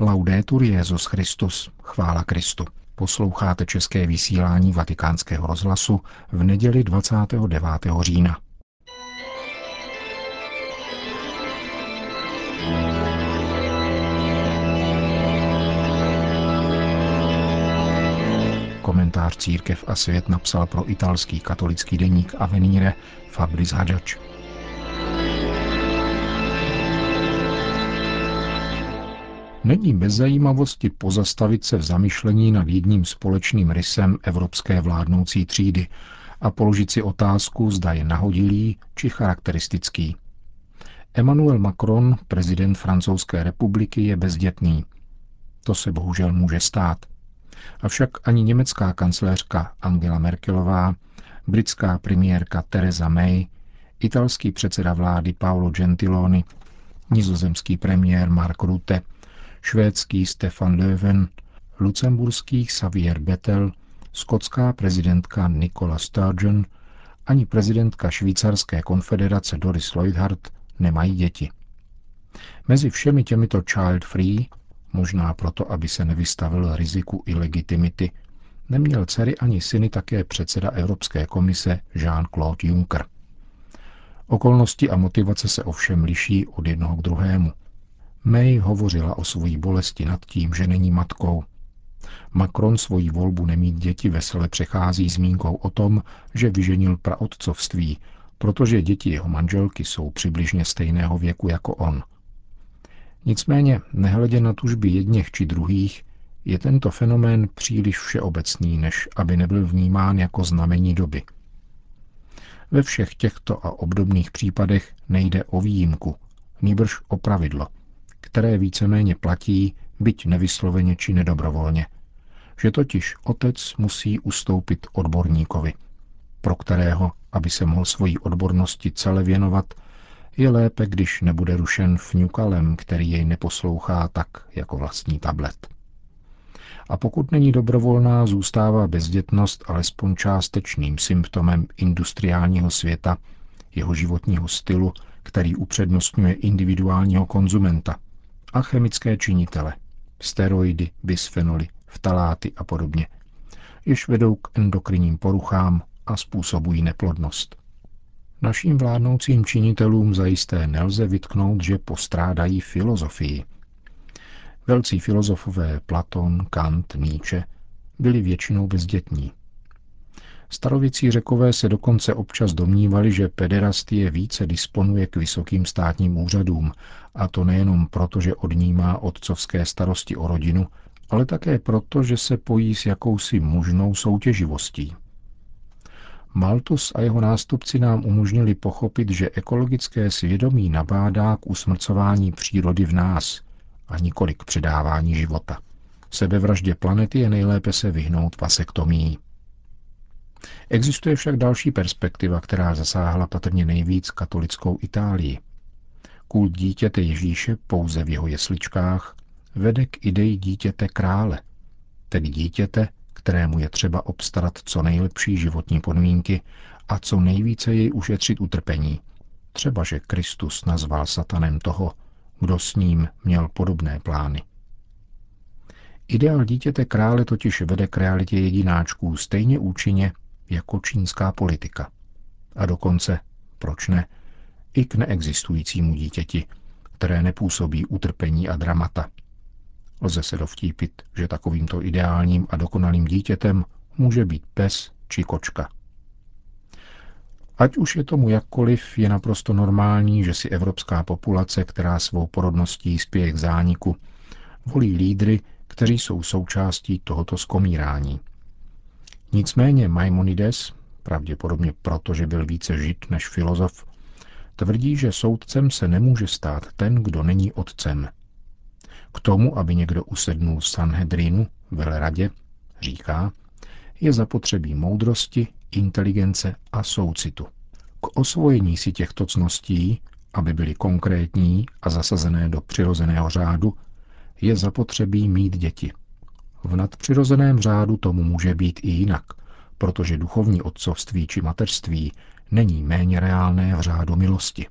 Laudetur Jezus Christus, chvála Kristu. Posloucháte české vysílání Vatikánského rozhlasu v neděli 29. října. Komentář Církev a svět napsal pro italský katolický deník Avenire Fabrice Hadžač. Není bez zajímavosti pozastavit se v zamyšlení nad jedním společným rysem evropské vládnoucí třídy a položit si otázku, zda je nahodilý či charakteristický. Emmanuel Macron, prezident Francouzské republiky, je bezdětný. To se bohužel může stát. Avšak ani německá kancléřka Angela Merkelová, britská premiérka Theresa May, italský předseda vlády Paolo Gentiloni, nizozemský premiér Mark Rutte – švédský Stefan Löwen, lucemburský Xavier Bettel, skotská prezidentka Nicola Sturgeon ani prezidentka švýcarské konfederace Doris Leuthard nemají děti. Mezi všemi těmito child-free, možná proto, aby se nevystavil riziku ilegitimity, neměl dcery ani syny také předseda Evropské komise Jean-Claude Juncker. Okolnosti a motivace se ovšem liší od jednoho k druhému – May hovořila o svojí bolesti nad tím, že není matkou. Macron svoji volbu nemít děti vesele přechází zmínkou o tom, že vyženil praotcovství, protože děti jeho manželky jsou přibližně stejného věku jako on. Nicméně, nehledě na tužby jedněch či druhých, je tento fenomén příliš všeobecný, než aby nebyl vnímán jako znamení doby. Ve všech těchto a obdobných případech nejde o výjimku, nýbrž o pravidlo – které víceméně platí, byť nevysloveně či nedobrovolně. Že totiž otec musí ustoupit odborníkovi, pro kterého, aby se mohl svojí odbornosti celé věnovat, je lépe, když nebude rušen fňukalem, který jej neposlouchá tak jako vlastní tablet. A pokud není dobrovolná, zůstává bezdětnost alespoň částečným symptomem industriálního světa, jeho životního stylu, který upřednostňuje individuálního konzumenta, a chemické činitele, steroidy, bisfenoly, vtaláty a podobně, jež vedou k endokrinním poruchám a způsobují neplodnost. Naším vládnoucím činitelům zajisté nelze vytknout, že postrádají filozofii. Velcí filozofové Platon, Kant, Nietzsche byli většinou bezdětní. Starovicí řekové se dokonce občas domnívali, že pederastie více disponuje k vysokým státním úřadům, a to nejenom proto, že odnímá otcovské starosti o rodinu, ale také proto, že se pojí s jakousi mužnou soutěživostí. Maltus a jeho nástupci nám umožnili pochopit, že ekologické svědomí nabádá k usmrcování přírody v nás a nikoli k předávání života. Sebevraždě planety je nejlépe se vyhnout vasektomii. Existuje však další perspektiva, která zasáhla patrně nejvíc katolickou Itálii. Kult dítěte Ježíše pouze v jeho jesličkách vede k ideji dítěte krále, tedy dítěte, kterému je třeba obstarat co nejlepší životní podmínky a co nejvíce jej ušetřit utrpení. Třeba, že Kristus nazval satanem toho, kdo s ním měl podobné plány. Ideál dítěte krále totiž vede k realitě jedináčků stejně účinně jako čínská politika. A dokonce, proč ne, i k neexistujícímu dítěti, které nepůsobí utrpení a dramata. Lze se dovtípit, že takovýmto ideálním a dokonalým dítětem může být pes či kočka. Ať už je tomu jakkoliv, je naprosto normální, že si evropská populace, která svou porodností spěje k zániku, volí lídry, kteří jsou součástí tohoto skomírání – Nicméně Maimonides, pravděpodobně proto, že byl více žid než filozof, tvrdí, že soudcem se nemůže stát ten, kdo není otcem. K tomu, aby někdo usednul Sanhedrinu, veleradě, říká, je zapotřebí moudrosti, inteligence a soucitu. K osvojení si těchto cností, aby byly konkrétní a zasazené do přirozeného řádu, je zapotřebí mít děti – v nadpřirozeném řádu tomu může být i jinak, protože duchovní otcovství či mateřství není méně reálné v řádu milosti.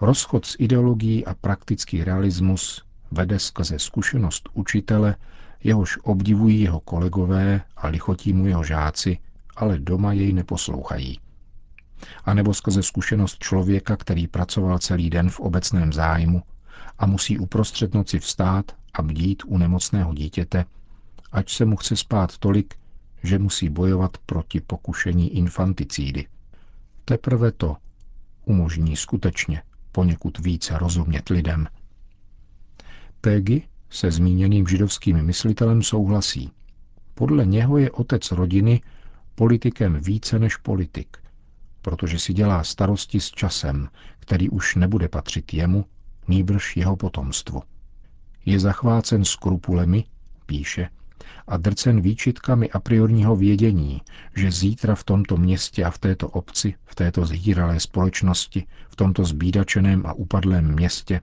Rozchod s ideologií a praktický realismus vede skrze zkušenost učitele, jehož obdivují jeho kolegové a lichotí mu jeho žáci, ale doma jej neposlouchají. A nebo skrze zkušenost člověka, který pracoval celý den v obecném zájmu a musí uprostřed noci vstát a bdít u nemocného dítěte, ať se mu chce spát tolik, že musí bojovat proti pokušení infanticídy. Teprve to umožní skutečně poněkud více rozumět lidem. Peggy se zmíněným židovským myslitelem souhlasí. Podle něho je otec rodiny politikem více než politik, protože si dělá starosti s časem, který už nebude patřit jemu, nýbrž jeho potomstvu. Je zachvácen skrupulemi, píše, a drcen výčitkami a priorního vědění, že zítra v tomto městě a v této obci, v této zhýralé společnosti, v tomto zbídačeném a upadlém městě,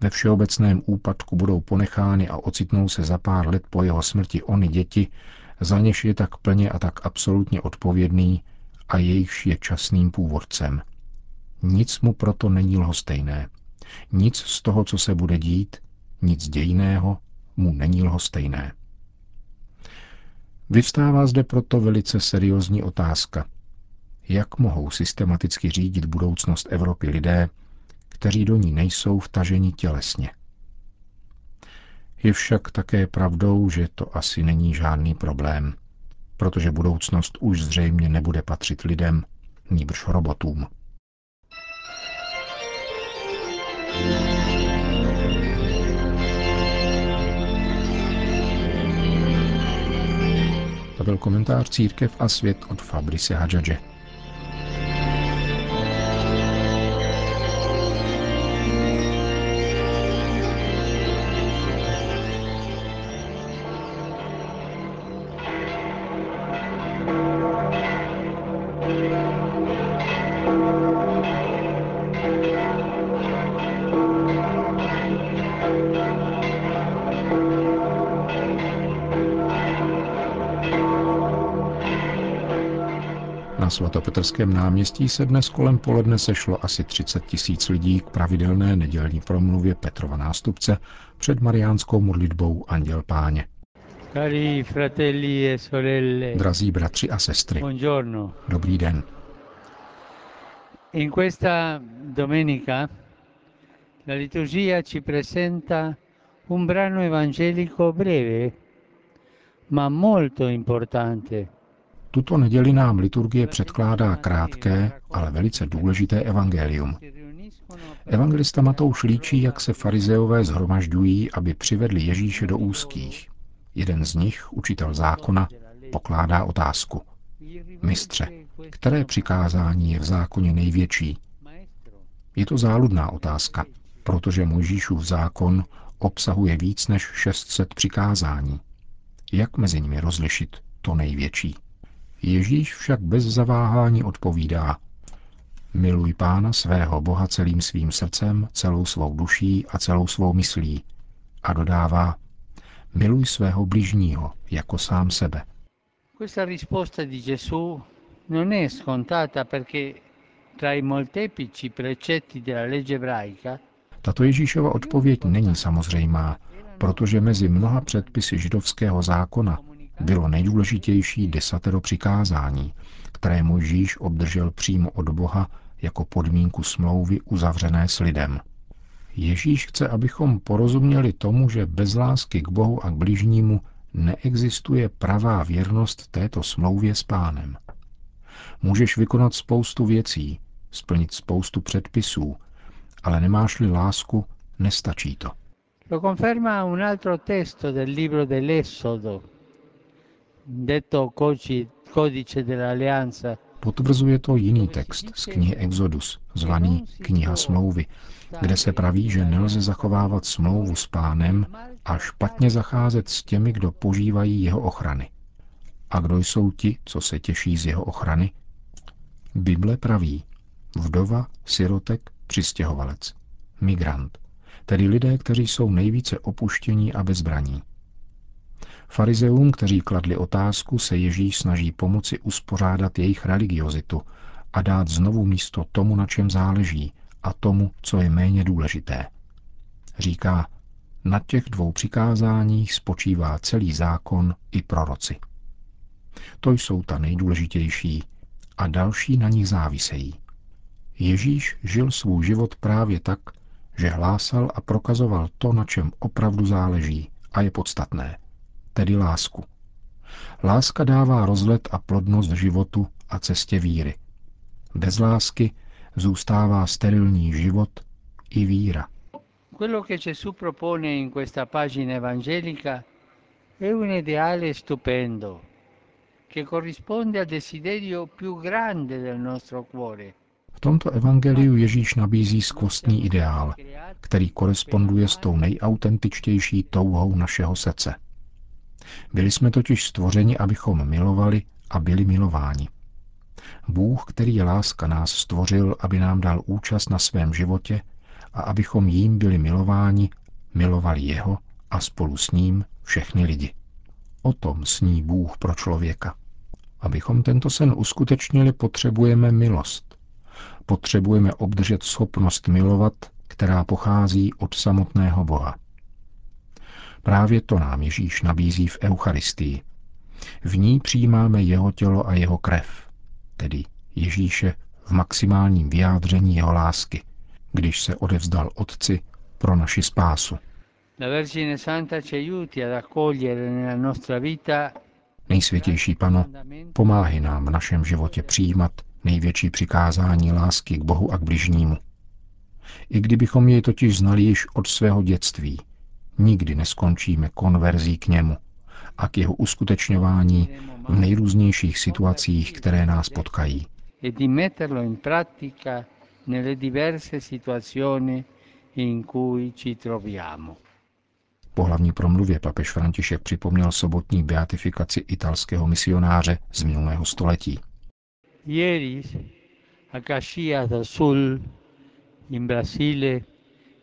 ve všeobecném úpadku budou ponechány a ocitnou se za pár let po jeho smrti ony děti, za něž je tak plně a tak absolutně odpovědný a jejichž je časným původcem. Nic mu proto není lhostejné. Nic z toho, co se bude dít, nic dějného, mu není lhostejné. Vyvstává zde proto velice seriózní otázka. Jak mohou systematicky řídit budoucnost Evropy lidé, kteří do ní nejsou vtaženi tělesně? Je však také pravdou, že to asi není žádný problém, protože budoucnost už zřejmě nebude patřit lidem, níbrž robotům. To byl komentář Církev a svět od Fabrice Hadžadže. Na svatopetrském náměstí se dnes kolem poledne sešlo asi 30 tisíc lidí k pravidelné nedělní promluvě Petrova nástupce před mariánskou modlitbou Anděl Páně. Cari fratelli e sorelle, Drazí bratři a sestry, buongiorno. dobrý den. In questa domenica la liturgia ci presenta un brano evangelico breve, ma molto importante. Tuto neděli nám liturgie předkládá krátké, ale velice důležité evangelium. Evangelista Matouš líčí, jak se farizeové zhromažďují, aby přivedli Ježíše do úzkých. Jeden z nich, učitel zákona, pokládá otázku. Mistře, které přikázání je v zákoně největší? Je to záludná otázka, protože Mojžíšův zákon obsahuje víc než 600 přikázání. Jak mezi nimi rozlišit to největší? Ježíš však bez zaváhání odpovídá. Miluj pána svého Boha celým svým srdcem, celou svou duší a celou svou myslí. A dodává, miluj svého bližního jako sám sebe. Questa risposta di Gesù non è scontata perché tra i molteplici precetti della legge ebraica Tato Ježíšova odpověď není samozřejmá, protože mezi mnoha předpisy židovského zákona bylo nejdůležitější desatero přikázání, které Mojžíš obdržel přímo od Boha jako podmínku smlouvy uzavřené s lidem. Ježíš chce, abychom porozuměli tomu, že bez lásky k Bohu a k bližnímu neexistuje pravá věrnost této smlouvě s pánem. Můžeš vykonat spoustu věcí, splnit spoustu předpisů, ale nemáš-li lásku, nestačí to. Lo conferma un altro testo del libro dell'Esodo, Potvrzuje to jiný text z knihy Exodus, zvaný Kniha smlouvy, kde se praví, že nelze zachovávat smlouvu s pánem a špatně zacházet s těmi, kdo požívají jeho ochrany. A kdo jsou ti, co se těší z jeho ochrany? Bible praví vdova, sirotek, přistěhovalec, migrant, tedy lidé, kteří jsou nejvíce opuštění a bezbraní. Farizeům, kteří kladli otázku, se Ježíš snaží pomoci uspořádat jejich religiozitu a dát znovu místo tomu, na čem záleží, a tomu, co je méně důležité. Říká, Na těch dvou přikázáních spočívá celý zákon i proroci. To jsou ta nejdůležitější a další na nich závisejí. Ježíš žil svůj život právě tak, že hlásal a prokazoval to, na čem opravdu záleží a je podstatné, tedy lásku. Láska dává rozlet a plodnost životu a cestě víry. Bez lásky zůstává sterilní život i víra. Quello che Gesù propone in questa pagina evangelica è un ideale stupendo che corrisponde al desiderio più grande del nostro cuore. V tomto evangeliu Ježíš nabízí skvostný ideál, který koresponduje s tou nejautentičtější touhou našeho srdce. Byli jsme totiž stvořeni, abychom milovali a byli milováni. Bůh, který je láska, nás stvořil, aby nám dal účast na svém životě a abychom jím byli milováni, milovali jeho a spolu s ním všechny lidi. O tom sní Bůh pro člověka. Abychom tento sen uskutečnili, potřebujeme milost. Potřebujeme obdržet schopnost milovat, která pochází od samotného Boha. Právě to nám Ježíš nabízí v Eucharistii. V ní přijímáme jeho tělo a jeho krev, tedy Ježíše v maximálním vyjádření jeho lásky, když se odevzdal Otci pro naši spásu. Nejsvětější Pano, pomáhy nám v našem životě přijímat největší přikázání lásky k Bohu a k bližnímu. I kdybychom jej totiž znali již od svého dětství, nikdy neskončíme konverzí k němu a k jeho uskutečňování v nejrůznějších situacích, které nás potkají. e. Po hlavní promluvě papež František připomněl sobotní beatifikaci italského misionáře z minulého století. Ieri a Caxias do Sul, in Brasile,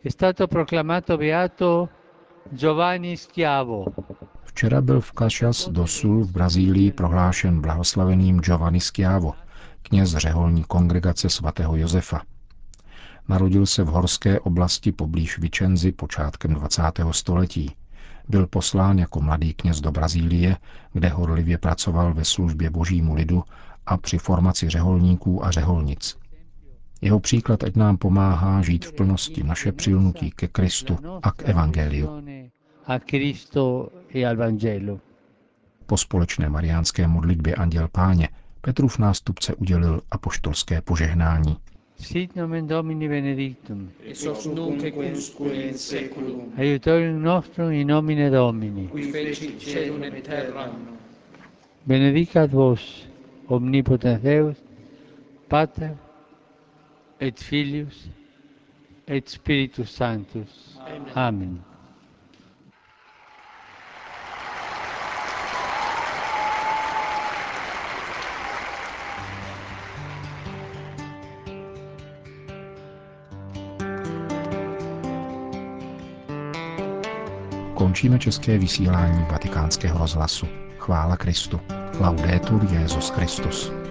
è stato proclamato beato Giovanni Schiavo, Včera byl v Caxias do Sul v Brazílii prohlášen blahoslaveným Giovanni Schiavo, kněz řeholní kongregace svatého Josefa. Narodil se v horské oblasti poblíž Vicenzi počátkem 20. století. Byl poslán jako mladý kněz do Brazílie, kde horlivě pracoval ve službě božímu lidu a při formaci řeholníků a řeholnic. Jeho příklad ať nám pomáhá žít v plnosti naše přilnutí ke Kristu a k Evangeliu. a Cristo e al Vangelo. Po společné mariánské modlitbě Anděl Páně Petrův nástupce udělil apoštolské požehnání. Sit nomen Domini benedictum, ex hoc nunc et usque in seculum, aiutorium nostrum in nomine Domini. qui fecit celum et terram, Benedicat vos, omnipotens Deus, Pater, et Filius, et Spiritus Sanctus. Amen. Končíme české vysílání vatikánského rozhlasu. Chvála Kristu. Laudetur Jezus Christus.